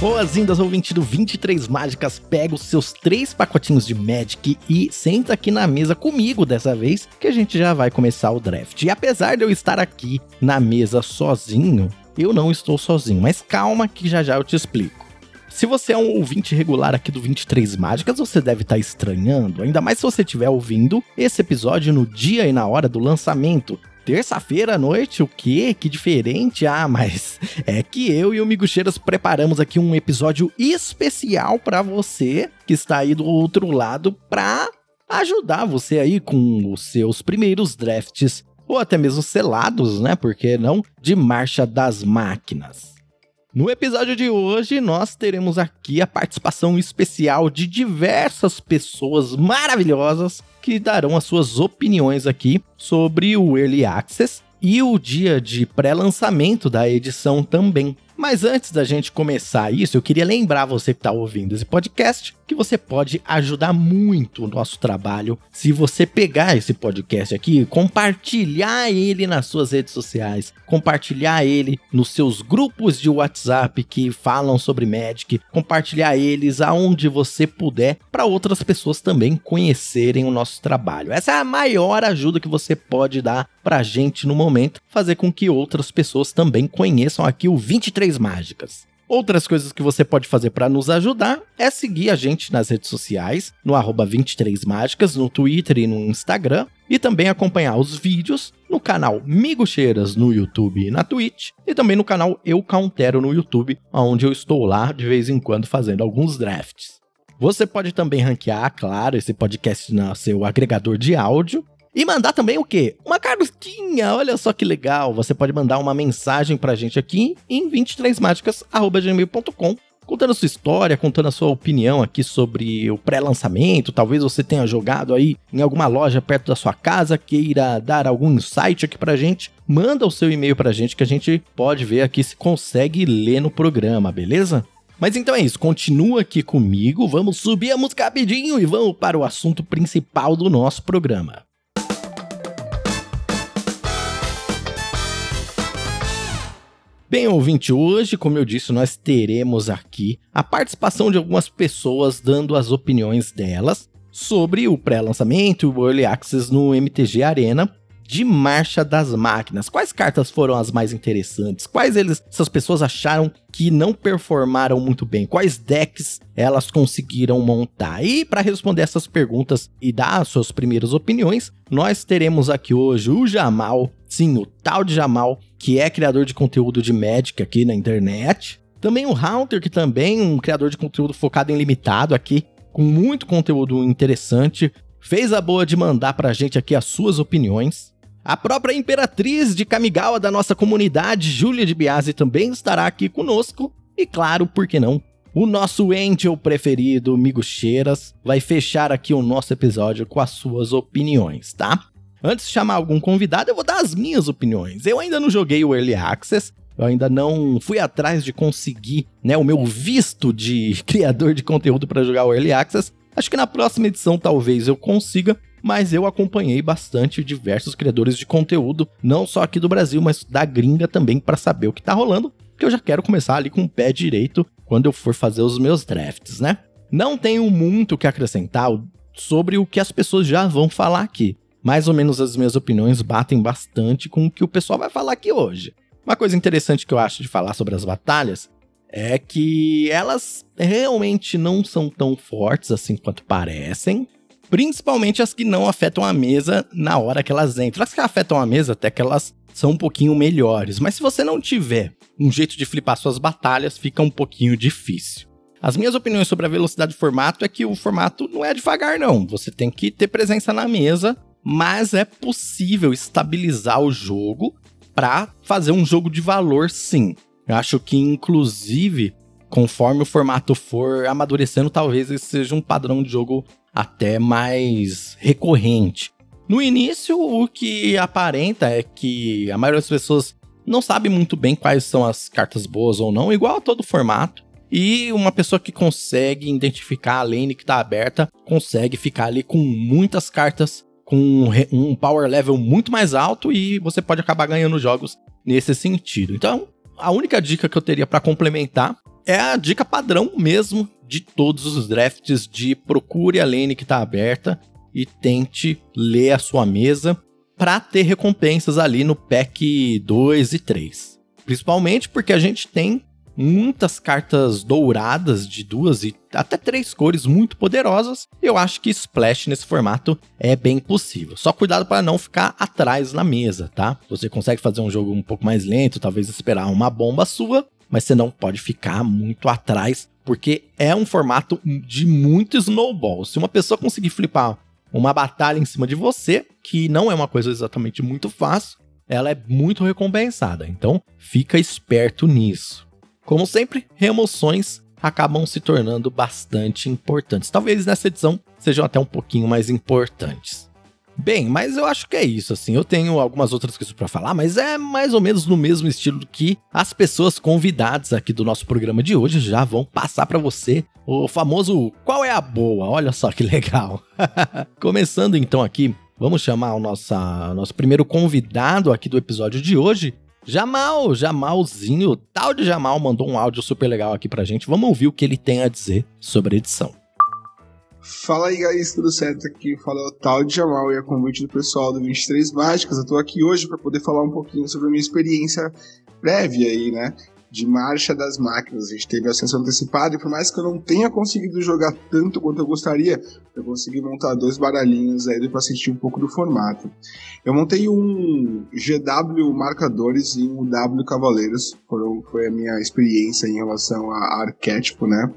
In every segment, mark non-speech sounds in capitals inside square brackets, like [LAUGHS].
Boas-vindas, ouvinte do 23 Mágicas. Pega os seus três pacotinhos de Magic e senta aqui na mesa comigo dessa vez, que a gente já vai começar o draft. E apesar de eu estar aqui na mesa sozinho, eu não estou sozinho, mas calma que já já eu te explico. Se você é um ouvinte regular aqui do 23 Mágicas, você deve estar estranhando, ainda mais se você estiver ouvindo esse episódio no dia e na hora do lançamento, Terça-feira à noite, o quê? Que diferente? Ah, mas é que eu e o Migucheiras preparamos aqui um episódio especial para você que está aí do outro lado para ajudar você aí com os seus primeiros drafts ou até mesmo selados, né? Porque não de marcha das máquinas. No episódio de hoje, nós teremos aqui a participação especial de diversas pessoas maravilhosas que darão as suas opiniões aqui sobre o Early Access e o dia de pré-lançamento da edição também. Mas antes da gente começar isso, eu queria lembrar você que está ouvindo esse podcast que você pode ajudar muito o nosso trabalho se você pegar esse podcast aqui, compartilhar ele nas suas redes sociais, compartilhar ele nos seus grupos de WhatsApp que falam sobre Magic, compartilhar eles aonde você puder para outras pessoas também conhecerem o nosso trabalho. Essa é a maior ajuda que você pode dar pra gente no momento, fazer com que outras pessoas também conheçam aqui o 23 Mágicas. Outras coisas que você pode fazer para nos ajudar é seguir a gente nas redes sociais, no arroba 23mágicas, no Twitter e no Instagram, e também acompanhar os vídeos no canal Migucheiras no YouTube e na Twitch, e também no canal Eu Countero no YouTube, onde eu estou lá de vez em quando fazendo alguns drafts. Você pode também ranquear, claro, esse podcast no seu agregador de áudio, e mandar também o quê? Uma cartinha, olha só que legal. Você pode mandar uma mensagem pra gente aqui em 23mágicas.gmail.com contando a sua história, contando a sua opinião aqui sobre o pré-lançamento. Talvez você tenha jogado aí em alguma loja perto da sua casa, queira dar algum insight aqui pra gente. Manda o seu e-mail pra gente que a gente pode ver aqui se consegue ler no programa, beleza? Mas então é isso, continua aqui comigo, vamos subir a música rapidinho e vamos para o assunto principal do nosso programa. Bem, ouvinte, hoje, como eu disse, nós teremos aqui a participação de algumas pessoas dando as opiniões delas sobre o pré-lançamento e o Early Access no MTG Arena de Marcha das Máquinas. Quais cartas foram as mais interessantes? Quais eles, essas pessoas acharam que não performaram muito bem? Quais decks elas conseguiram montar? E para responder essas perguntas e dar as suas primeiras opiniões, nós teremos aqui hoje o Jamal, sim, o tal de Jamal, que é criador de conteúdo de Magic aqui na internet. Também o Haunter, que também é um criador de conteúdo focado em limitado aqui, com muito conteúdo interessante. Fez a boa de mandar pra gente aqui as suas opiniões. A própria imperatriz de Kamigawa da nossa comunidade, Júlia de Biasi, também estará aqui conosco. E claro, por que não? O nosso Angel preferido, Migo Cheiras, vai fechar aqui o nosso episódio com as suas opiniões, tá? Antes de chamar algum convidado, eu vou dar as minhas opiniões. Eu ainda não joguei o Early Access, eu ainda não fui atrás de conseguir né, o meu visto de [LAUGHS] criador de conteúdo para jogar o Early Access. Acho que na próxima edição talvez eu consiga, mas eu acompanhei bastante diversos criadores de conteúdo, não só aqui do Brasil, mas da gringa também, para saber o que tá rolando, que eu já quero começar ali com o pé direito quando eu for fazer os meus drafts, né? Não tenho muito o que acrescentar sobre o que as pessoas já vão falar aqui mais ou menos as minhas opiniões batem bastante com o que o pessoal vai falar aqui hoje. Uma coisa interessante que eu acho de falar sobre as batalhas é que elas realmente não são tão fortes assim quanto parecem, principalmente as que não afetam a mesa na hora que elas entram. As que afetam a mesa até que elas são um pouquinho melhores, mas se você não tiver um jeito de flipar suas batalhas, fica um pouquinho difícil. As minhas opiniões sobre a velocidade do formato é que o formato não é devagar não, você tem que ter presença na mesa mas é possível estabilizar o jogo para fazer um jogo de valor, sim. Eu acho que, inclusive, conforme o formato for amadurecendo, talvez esse seja um padrão de jogo até mais recorrente. No início, o que aparenta é que a maioria das pessoas não sabe muito bem quais são as cartas boas ou não, igual a todo formato. E uma pessoa que consegue identificar a lane que está aberta consegue ficar ali com muitas cartas com um power level muito mais alto e você pode acabar ganhando jogos nesse sentido. Então, a única dica que eu teria para complementar é a dica padrão mesmo de todos os drafts de procure a lane que está aberta e tente ler a sua mesa para ter recompensas ali no pack 2 e 3. Principalmente porque a gente tem muitas cartas douradas de duas e até três cores muito poderosas. Eu acho que Splash nesse formato é bem possível. Só cuidado para não ficar atrás na mesa, tá? Você consegue fazer um jogo um pouco mais lento, talvez esperar uma bomba sua, mas você não pode ficar muito atrás, porque é um formato de muito snowball. Se uma pessoa conseguir flipar uma batalha em cima de você, que não é uma coisa exatamente muito fácil, ela é muito recompensada. Então, fica esperto nisso. Como sempre, remoções acabam se tornando bastante importantes. Talvez nessa edição sejam até um pouquinho mais importantes. Bem, mas eu acho que é isso, assim. Eu tenho algumas outras coisas para falar, mas é mais ou menos no mesmo estilo que as pessoas convidadas aqui do nosso programa de hoje já vão passar para você o famoso qual é a boa. Olha só que [LAUGHS] legal. [LAUGHS] Começando então aqui, vamos chamar o nosso, nosso primeiro convidado aqui do episódio de hoje, Jamal, Jamalzinho, tal de Jamal mandou um áudio super legal aqui pra gente. Vamos ouvir o que ele tem a dizer sobre a edição. Fala aí, guys, tudo certo? Aqui fala o tal de Jamal e a convite do pessoal do 23 Mágicas. Eu tô aqui hoje para poder falar um pouquinho sobre a minha experiência prévia aí, né? de marcha das máquinas. A gente teve acesso antecipado e por mais que eu não tenha conseguido jogar tanto quanto eu gostaria, eu consegui montar dois baralhinhos aí para sentir um pouco do formato. Eu montei um GW Marcadores e um W Cavaleiros, foi a minha experiência em relação a arquétipo, né?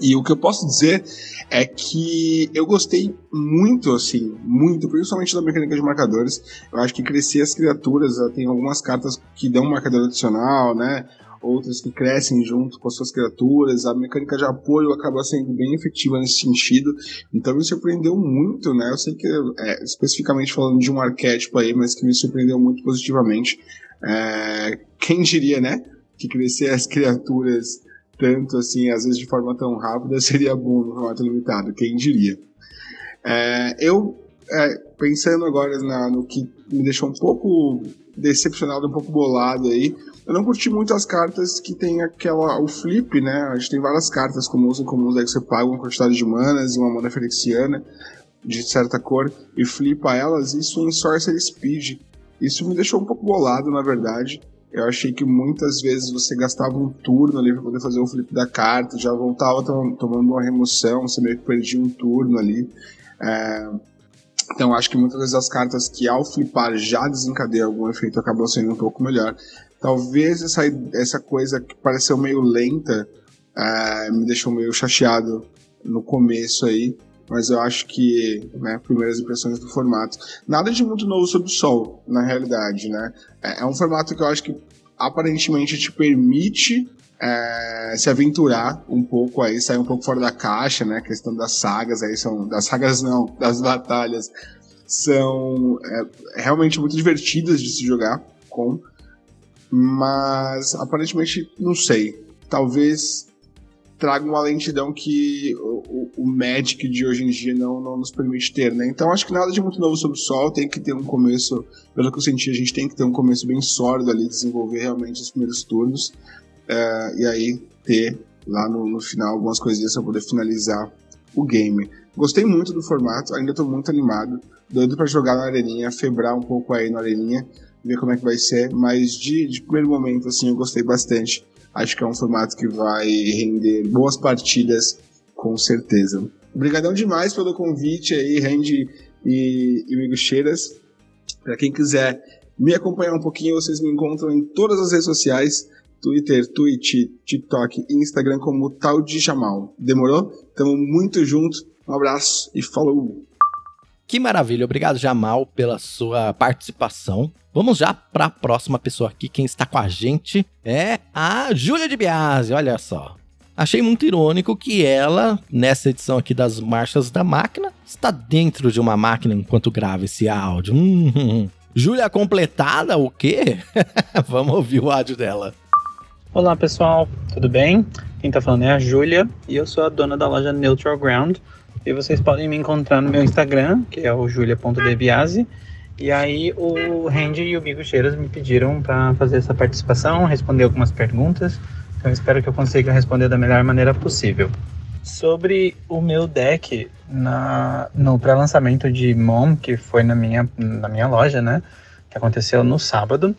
E o que eu posso dizer é que eu gostei muito, assim, muito, principalmente da mecânica de marcadores. Eu acho que crescer as criaturas, tem algumas cartas que dão um marcador adicional, né? outras que crescem junto com as suas criaturas. A mecânica de apoio acaba sendo bem efetiva nesse sentido. Então me surpreendeu muito, né? Eu sei que é, especificamente falando de um arquétipo aí, mas que me surpreendeu muito positivamente. É, quem diria, né? Que crescer as criaturas tanto assim, às vezes de forma tão rápida, [LAUGHS] seria bom no formato limitado, quem diria. É, eu, é, pensando agora na, no que me deixou um pouco decepcionado, um pouco bolado aí, eu não curti muito as cartas que tem aquela. o flip, né? A gente tem várias cartas comuns e comuns aí que você paga uma quantidade de manas e uma mana felixiana de certa cor e flipa elas, isso em Sorcery Speed. Isso me deixou um pouco bolado, na verdade. Eu achei que muitas vezes você gastava um turno ali para poder fazer o flip da carta, já voltava tomando uma remoção, você meio que perdia um turno ali. É... Então acho que muitas vezes as cartas que ao flipar já desencadeiam algum efeito acabam sendo um pouco melhor. Talvez essa, essa coisa que pareceu meio lenta uh, me deixou meio chateado no começo aí, mas eu acho que, né, primeiras impressões do formato. Nada de muito novo sob o sol, na realidade, né? É, é um formato que eu acho que aparentemente te permite é, se aventurar um pouco aí, sair um pouco fora da caixa, né? A questão das sagas aí são. Das sagas não, [LAUGHS] das batalhas são é, realmente muito divertidas de se jogar com. Mas aparentemente, não sei. Talvez traga uma lentidão que o, o, Magic de hoje em dia não, não nos permite ter, né? Então acho que nada de muito novo sobre o sol, tem que ter um começo, pelo que eu senti, a gente tem que ter um começo bem sólido ali, desenvolver realmente os primeiros turnos, é, e aí ter lá no, no final algumas coisinhas para poder finalizar o game. Gostei muito do formato, ainda estou muito animado, doido para jogar na areninha, febrar um pouco aí na areninha, ver como é que vai ser, mas de, de primeiro momento, assim, eu gostei bastante. Acho que é um formato que vai render boas partidas, com certeza. Obrigadão demais pelo convite aí, Randy e, e Cheiras. Para quem quiser me acompanhar um pouquinho, vocês me encontram em todas as redes sociais, Twitter, Twitch, TikTok Instagram como Tal de Jamal. Demorou? Tamo muito junto. Um abraço e falou! Que maravilha, obrigado Jamal pela sua participação. Vamos já para a próxima pessoa aqui. Quem está com a gente é a Júlia de Biasi. Olha só. Achei muito irônico que ela, nessa edição aqui das Marchas da Máquina, está dentro de uma máquina enquanto grava esse áudio. Hum. [LAUGHS] Júlia completada, o quê? [LAUGHS] Vamos ouvir o áudio dela. Olá pessoal, tudo bem? Quem está falando é a Júlia e eu sou a dona da loja Neutral Ground. E vocês podem me encontrar no meu Instagram, que é o julia.debiase. E aí o Randy e o Migo Cheiras me pediram para fazer essa participação, responder algumas perguntas Então espero que eu consiga responder da melhor maneira possível. Sobre o meu deck na, no pré-lançamento de Mom, que foi na minha, na minha loja, né? Que aconteceu no sábado.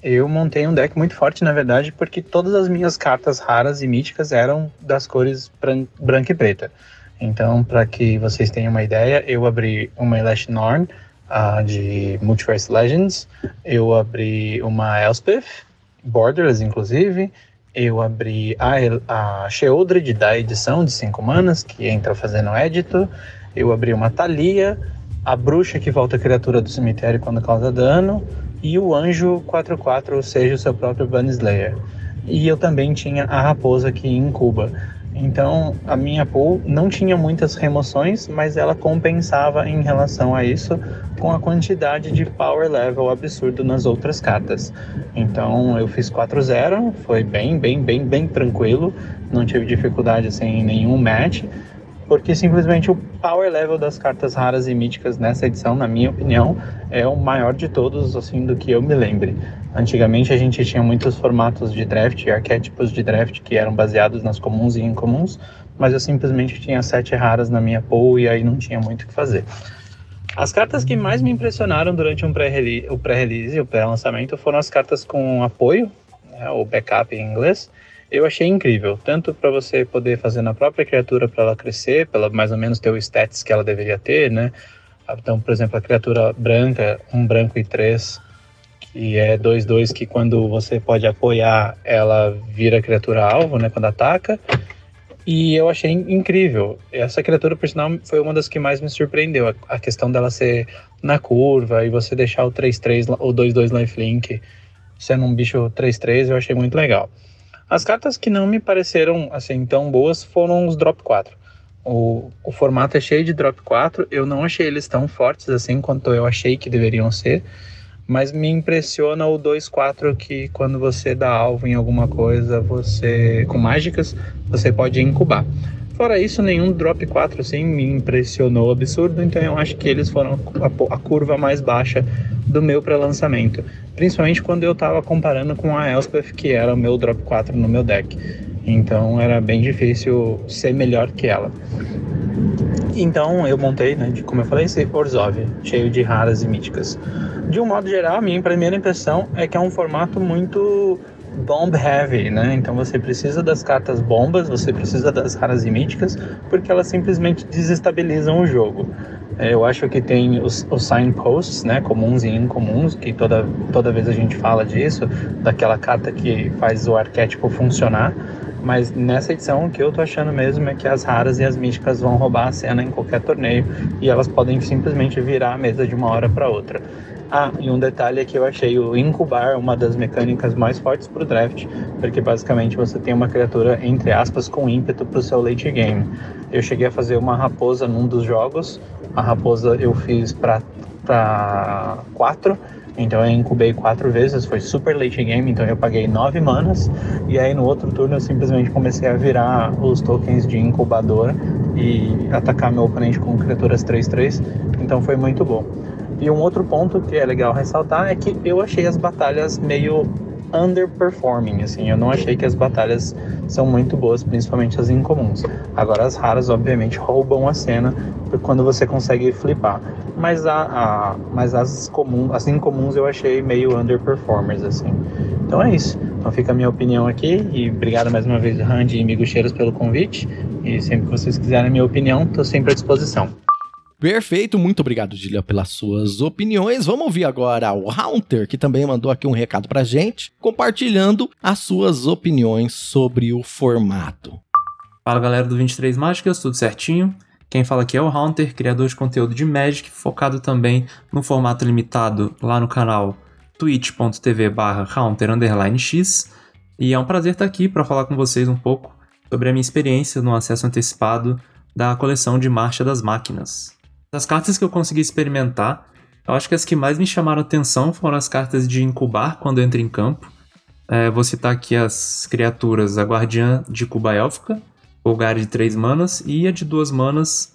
Eu montei um deck muito forte, na verdade, porque todas as minhas cartas raras e míticas eram das cores bran branca e preta. Então, para que vocês tenham uma ideia, eu abri uma Elash Norn uh, de Multiverse Legends, eu abri uma Elspeth, Borders, inclusive, eu abri a, a da edição de 5 manas, que entra fazendo édito. Eu abri uma Thalia, a bruxa que volta a criatura do cemitério quando causa dano, e o anjo 4-4, ou seja, o seu próprio Slayer. E eu também tinha a raposa que incuba. Então, a minha pool não tinha muitas remoções, mas ela compensava em relação a isso com a quantidade de power level absurdo nas outras cartas. Então, eu fiz 4-0, foi bem, bem, bem, bem tranquilo, não tive dificuldade assim, nenhum match, porque simplesmente o power level das cartas raras e míticas nessa edição, na minha opinião, é o maior de todos, assim, do que eu me lembre. Antigamente a gente tinha muitos formatos de draft, arquétipos de draft que eram baseados nas comuns e incomuns, mas eu simplesmente tinha sete raras na minha pool e aí não tinha muito o que fazer. As cartas que mais me impressionaram durante um pré o pré-release, o pré-lançamento, foram as cartas com apoio, né, ou backup em inglês. Eu achei incrível, tanto para você poder fazer na própria criatura para ela crescer, pela mais ou menos ter o stats que ela deveria ter, né? Então, por exemplo, a criatura branca, um branco e três, que é 2-2 que quando você pode apoiar, ela vira criatura alvo, né, quando ataca. E eu achei incrível. Essa criatura, por sinal, foi uma das que mais me surpreendeu. A questão dela ser na curva e você deixar o 3-3 ou 2-2 lifelink sendo um bicho 3-3, eu achei muito legal. As cartas que não me pareceram assim tão boas foram os drop 4. O, o formato é cheio de drop 4, eu não achei eles tão fortes assim quanto eu achei que deveriam ser mas me impressiona o 2-4 que quando você dá alvo em alguma coisa, você com mágicas, você pode incubar. Fora isso, nenhum drop 4 assim me impressionou absurdo, então eu acho que eles foram a, a curva mais baixa do meu pré-lançamento. Principalmente quando eu estava comparando com a Elspeth, que era o meu drop 4 no meu deck. Então era bem difícil ser melhor que ela. Então eu montei, né, de, como eu falei, esse Orzhov, cheio de raras e míticas. De um modo geral, a minha primeira impressão é que é um formato muito bomb heavy, né? Então você precisa das cartas bombas, você precisa das raras e míticas, porque elas simplesmente desestabilizam o jogo. É, eu acho que tem os, os signposts, né, comuns e incomuns, que toda, toda vez a gente fala disso, daquela carta que faz o arquétipo funcionar. Mas nessa edição, o que eu tô achando mesmo é que as raras e as místicas vão roubar a cena em qualquer torneio e elas podem simplesmente virar a mesa de uma hora para outra. Ah, e um detalhe é que eu achei o incubar uma das mecânicas mais fortes pro draft, porque basicamente você tem uma criatura, entre aspas, com ímpeto pro seu late game. Eu cheguei a fazer uma raposa num dos jogos, a raposa eu fiz pra quatro, então eu incubei quatro vezes, foi super late game, então eu paguei nove manas. E aí no outro turno eu simplesmente comecei a virar os tokens de incubador e atacar meu oponente com criaturas 3-3. Então foi muito bom. E um outro ponto que é legal ressaltar é que eu achei as batalhas meio underperforming, assim, eu não achei que as batalhas são muito boas, principalmente as incomuns. Agora as raras, obviamente, roubam a cena quando você consegue flipar. Mas, a, a, mas as, comuns, as incomuns eu achei meio underperformers, assim. Então é isso. Então fica a minha opinião aqui e obrigado mais uma vez, Randy e Migucheiros, pelo convite. E sempre que vocês quiserem a minha opinião, estou sempre à disposição. Perfeito, muito obrigado, Dilia, pelas suas opiniões. Vamos ouvir agora o Haunter, que também mandou aqui um recado pra gente, compartilhando as suas opiniões sobre o formato. Fala galera do 23 Mágicas, tudo certinho? Quem fala aqui é o Haunter, criador de conteúdo de Magic, focado também no formato limitado lá no canal twitch.tv barra X. E é um prazer estar aqui para falar com vocês um pouco sobre a minha experiência no acesso antecipado da coleção de Marcha das Máquinas. Das cartas que eu consegui experimentar, eu acho que as que mais me chamaram atenção foram as cartas de incubar quando entra em campo. É, vou citar aqui as criaturas, a Guardiã de Cuba Élfica, Golgari de 3 manas, e a de 2 manas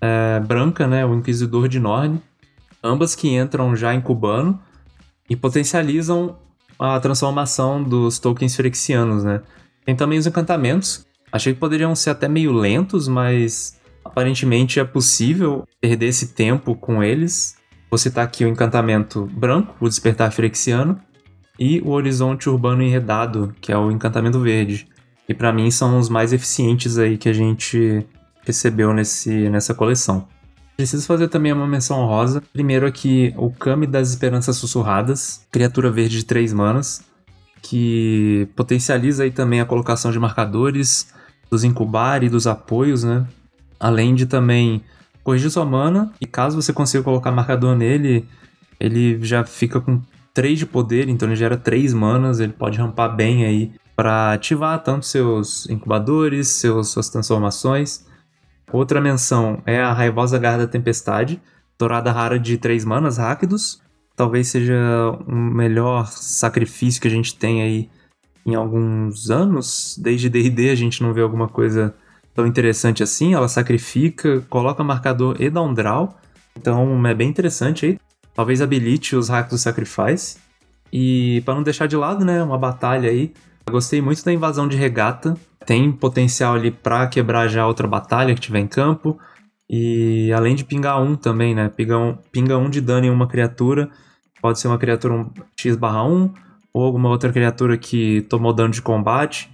é, branca, né, o Inquisidor de Norne. Ambas que entram já incubando e potencializam a transformação dos tokens frexianos, né? Tem também os encantamentos. Achei que poderiam ser até meio lentos, mas aparentemente é possível perder esse tempo com eles. Vou citar aqui o encantamento branco, o despertar firexiano, e o horizonte urbano enredado, que é o encantamento verde. E para mim são os mais eficientes aí que a gente recebeu nesse, nessa coleção. Preciso fazer também uma menção rosa. Primeiro aqui, o Kami das Esperanças Sussurradas, criatura verde de 3 manas, que potencializa aí também a colocação de marcadores, dos incubar e dos apoios, né? Além de também corrigir sua mana, e caso você consiga colocar marcador nele, ele já fica com 3 de poder, então ele gera 3 manas, ele pode rampar bem aí para ativar tanto seus incubadores, seus, suas transformações, Outra menção é a Raivosa Garra da Tempestade, dourada rara de 3 manas rápidos. Talvez seja o um melhor sacrifício que a gente tem aí em alguns anos. Desde D&D a gente não vê alguma coisa tão interessante assim. Ela sacrifica, coloca marcador e dá um draw. Então é bem interessante aí. Talvez habilite os hacks do Sacrifice. E para não deixar de lado, né, uma batalha aí. Eu gostei muito da invasão de regata tem potencial ali para quebrar já outra batalha que tiver em campo. E além de pingar um também, né? Pinga um, pinga um de dano em uma criatura. Pode ser uma criatura X/1 ou alguma outra criatura que tomou dano de combate.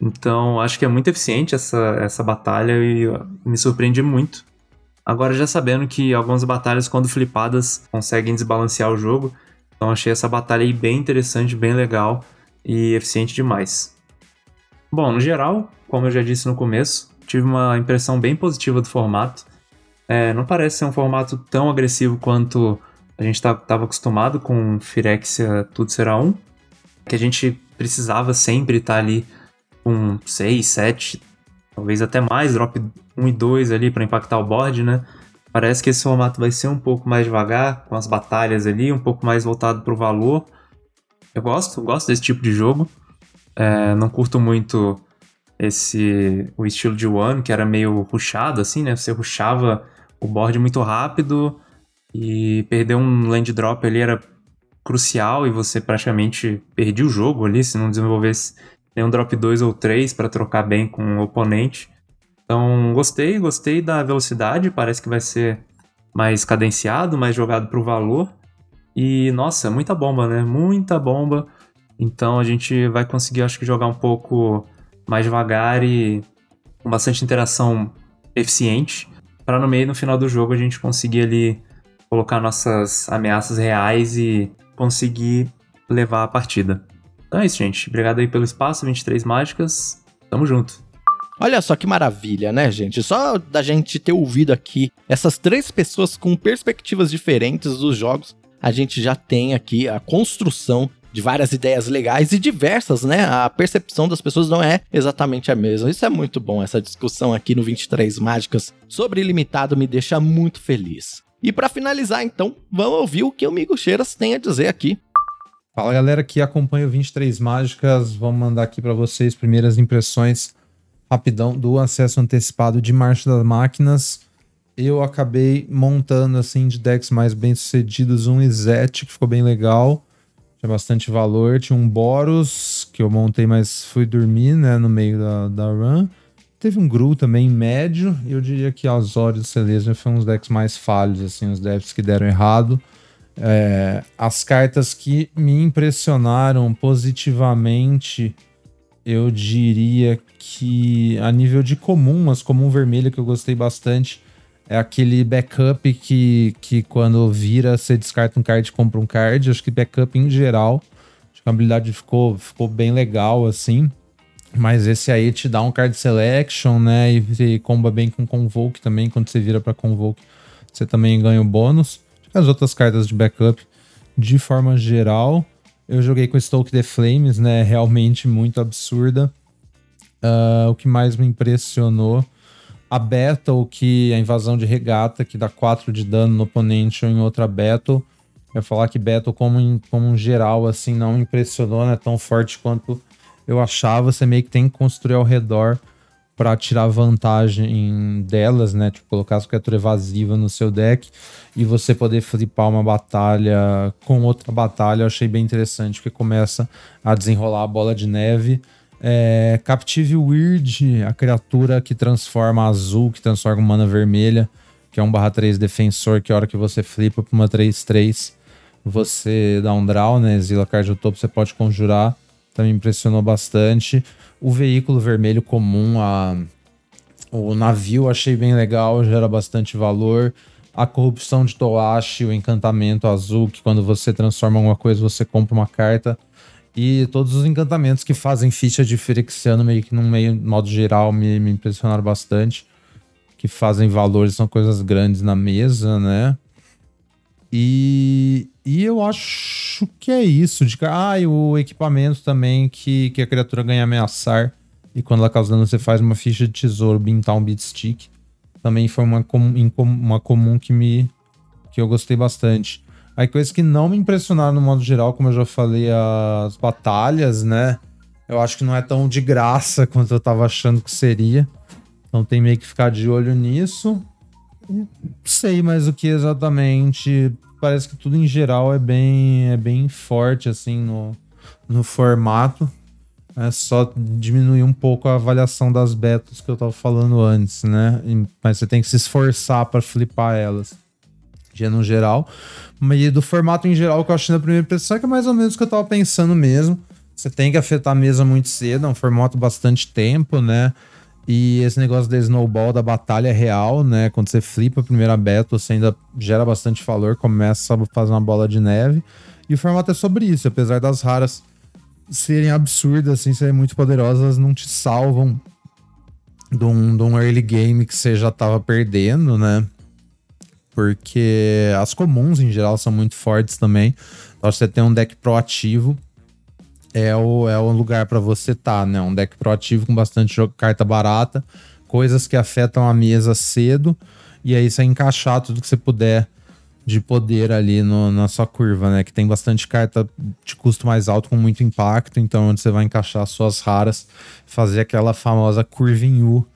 Então, acho que é muito eficiente essa, essa batalha e me surpreende muito. Agora, já sabendo que algumas batalhas, quando flipadas, conseguem desbalancear o jogo. Então, achei essa batalha aí bem interessante, bem legal e eficiente demais. Bom, no geral, como eu já disse no começo, tive uma impressão bem positiva do formato. É, não parece ser um formato tão agressivo quanto a gente estava tá, acostumado com Firexia Tudo Será Um, que a gente precisava sempre estar tá ali com 6, 7, talvez até mais, drop 1 e 2 ali para impactar o board, né? Parece que esse formato vai ser um pouco mais devagar, com as batalhas ali, um pouco mais voltado para o valor. Eu gosto, gosto desse tipo de jogo. É, não curto muito esse o estilo de One, que era meio rushado, assim, né? Você rushava o board muito rápido e perder um land drop ali era crucial e você praticamente perdia o jogo ali se não desenvolvesse nenhum drop 2 ou 3 para trocar bem com o oponente. Então, gostei, gostei da velocidade, parece que vai ser mais cadenciado, mais jogado pro valor. E nossa, muita bomba, né? Muita bomba. Então a gente vai conseguir, acho que, jogar um pouco mais devagar e com bastante interação eficiente, para no meio no final do jogo a gente conseguir ali colocar nossas ameaças reais e conseguir levar a partida. Então é isso, gente. Obrigado aí pelo espaço, 23 mágicas. Tamo junto. Olha só que maravilha, né, gente? Só da gente ter ouvido aqui essas três pessoas com perspectivas diferentes dos jogos, a gente já tem aqui a construção de várias ideias legais e diversas, né? A percepção das pessoas não é exatamente a mesma. Isso é muito bom, essa discussão aqui no 23 Mágicas sobre ilimitado me deixa muito feliz. E para finalizar, então, vamos ouvir o que o Migo Cheiras tem a dizer aqui. Fala galera que acompanha o 23 Mágicas, vamos mandar aqui para vocês primeiras impressões rapidão do acesso antecipado de Marcha das Máquinas. Eu acabei montando assim de decks mais bem sucedidos um Izete que ficou bem legal. Tinha bastante valor. Tinha um Boros, que eu montei, mas fui dormir, né, no meio da, da run. Teve um Gru também médio, e eu diria que Azorius e Celestia foram os decks mais falhos, assim, os decks que deram errado. É, as cartas que me impressionaram positivamente, eu diria que a nível de comum, as comum vermelha que eu gostei bastante, é aquele backup que, que quando vira, você descarta um card e compra um card. Acho que backup em geral, acho que a habilidade ficou, ficou bem legal, assim. Mas esse aí te dá um card selection, né? E, e comba bem com Convoke também. Quando você vira para Convoke, você também ganha o bônus. As outras cartas de backup, de forma geral, eu joguei com Stoke the Flames, né? Realmente muito absurda. Uh, o que mais me impressionou a battle que a invasão de regata, que dá 4 de dano no oponente ou em outra battle. Eu falar que battle, como, em, como um geral, assim, não impressionou, não é tão forte quanto eu achava. Você meio que tem que construir ao redor para tirar vantagem delas, né? Tipo, colocar as criaturas evasivas no seu deck e você poder flipar uma batalha com outra batalha. Eu achei bem interessante, porque começa a desenrolar a bola de neve É, Captive Weird, a criatura que transforma azul, que transforma mana vermelha, que é um barra 3 defensor, que a hora que você flipa pra uma 3-3, você dá um draw, né? Exila card do topo, você pode conjurar. Também impressionou bastante. O veículo vermelho comum, a, o navio, achei bem legal, gera bastante valor. A corrupção de Toashi, o encantamento azul, que quando você transforma alguma coisa, você compra uma carta. E todos os encantamentos que fazem ficha de meio que num meio modo geral, me, me impressionaram bastante. Que fazem valores, são coisas grandes na mesa, né? E, e eu acho que é isso. De, ah, e o equipamento também que, que a criatura ganha ameaçar. E quando ela causa dano, você faz uma ficha de tesouro, Bintown Beat Stick. Também foi uma, com, uma comum que me que eu gostei bastante. Aí coisas que não me impressionaram no modo geral, como eu já falei, as batalhas, né? Eu acho que não é tão de graça quanto eu tava achando que seria. Então tem meio que ficar de olho nisso. Não sei mais o que exatamente. Parece que tudo em geral é bem, é bem forte, assim, no, no formato. É só diminuir um pouco a avaliação das betas que eu tava falando antes, né? Mas você tem que se esforçar para flipar elas. Já no geral. E do formato em geral, que eu achei na primeira impressão é que é mais ou menos o que eu tava pensando mesmo. Você tem que afetar a mesa muito cedo, é um formato bastante tempo, né? E esse negócio da snowball da batalha real, né? Quando você flipa a primeira beta, você ainda gera bastante valor, começa a fazer uma bola de neve. E o formato é sobre isso, apesar das raras serem absurdas, assim, serem muito poderosas, não te salvam de um, de um early game que você já tava perdendo, né? porque as comuns em geral são muito fortes também. Então você tem um deck proativo, é o, é o lugar para você estar, tá, né? Um deck proativo com bastante carta barata, coisas que afetam a mesa cedo, e aí você encaixar tudo que você puder de poder ali no, na sua curva, né? Que tem bastante carta de custo mais alto com muito impacto, então onde você vai encaixar suas raras, fazer aquela famosa curva em U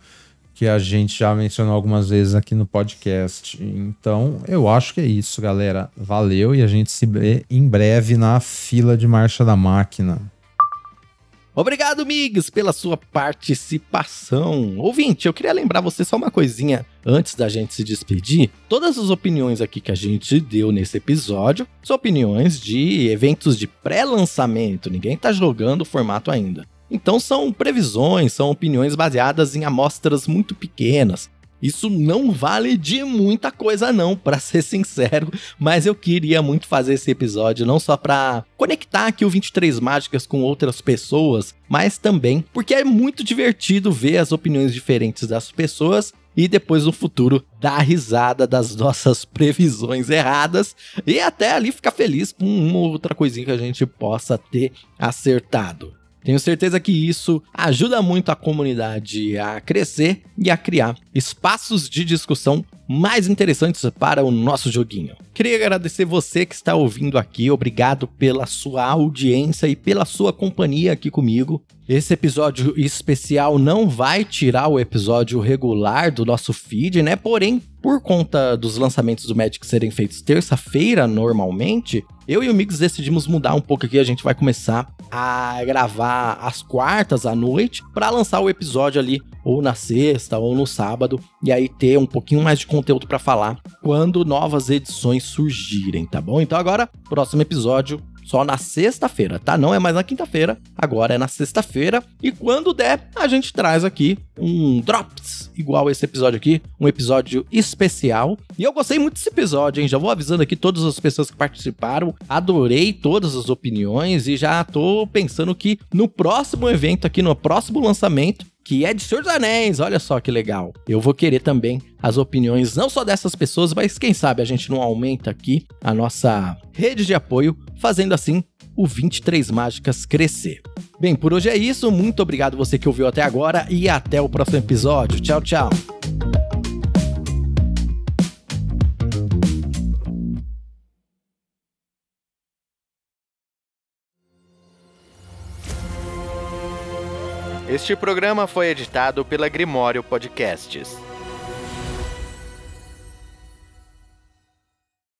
que a gente já mencionou algumas vezes aqui no podcast. Então, eu acho que é isso, galera. Valeu e a gente se vê em breve na fila de marcha da máquina. Obrigado, Migs, pela sua participação. Ouvinte, eu queria lembrar você só uma coisinha antes da gente se despedir. Todas as opiniões aqui que a gente deu nesse episódio são opiniões de eventos de pré-lançamento. Ninguém tá jogando o formato ainda. Então são previsões, são opiniões baseadas em amostras muito pequenas. Isso não vale de muita coisa não, para ser sincero, mas eu queria muito fazer esse episódio não só para conectar aqui o 23 Mágicas com outras pessoas, mas também porque é muito divertido ver as opiniões diferentes das pessoas e depois no futuro dar risada das nossas previsões erradas e até ali ficar feliz com uma outra coisinha que a gente possa ter acertado. Tenho certeza que isso ajuda muito a comunidade a crescer e a criar espaços de discussão mais interessantes para o nosso joguinho. Queria agradecer você que está ouvindo aqui, obrigado pela sua audiência e pela sua companhia aqui comigo. Esse episódio especial não vai tirar o episódio regular do nosso feed, né? Porém, por conta dos lançamentos do Magic serem feitos terça-feira normalmente, eu e o Mix decidimos mudar um pouco aqui. A gente vai começar a gravar às quartas à noite para lançar o episódio ali ou na sexta ou no sábado e aí ter um pouquinho mais de conteúdo para falar quando novas edições surgirem, tá bom? Então agora, próximo episódio só na sexta-feira, tá? Não é mais na quinta-feira, agora é na sexta-feira. E quando der, a gente traz aqui um Drops, igual esse episódio aqui, um episódio especial. E eu gostei muito desse episódio, hein? Já vou avisando aqui todas as pessoas que participaram. Adorei todas as opiniões e já tô pensando que no próximo evento aqui, no próximo lançamento, que é de Senhor dos Anéis. Olha só que legal. Eu vou querer também as opiniões não só dessas pessoas, mas quem sabe a gente não aumenta aqui a nossa rede de apoio, fazendo assim o 23 Mágicas crescer. Bem, por hoje é isso. Muito obrigado você que ouviu até agora e até o próximo episódio. Tchau, tchau. Este programa foi editado pela Grimório Podcasts.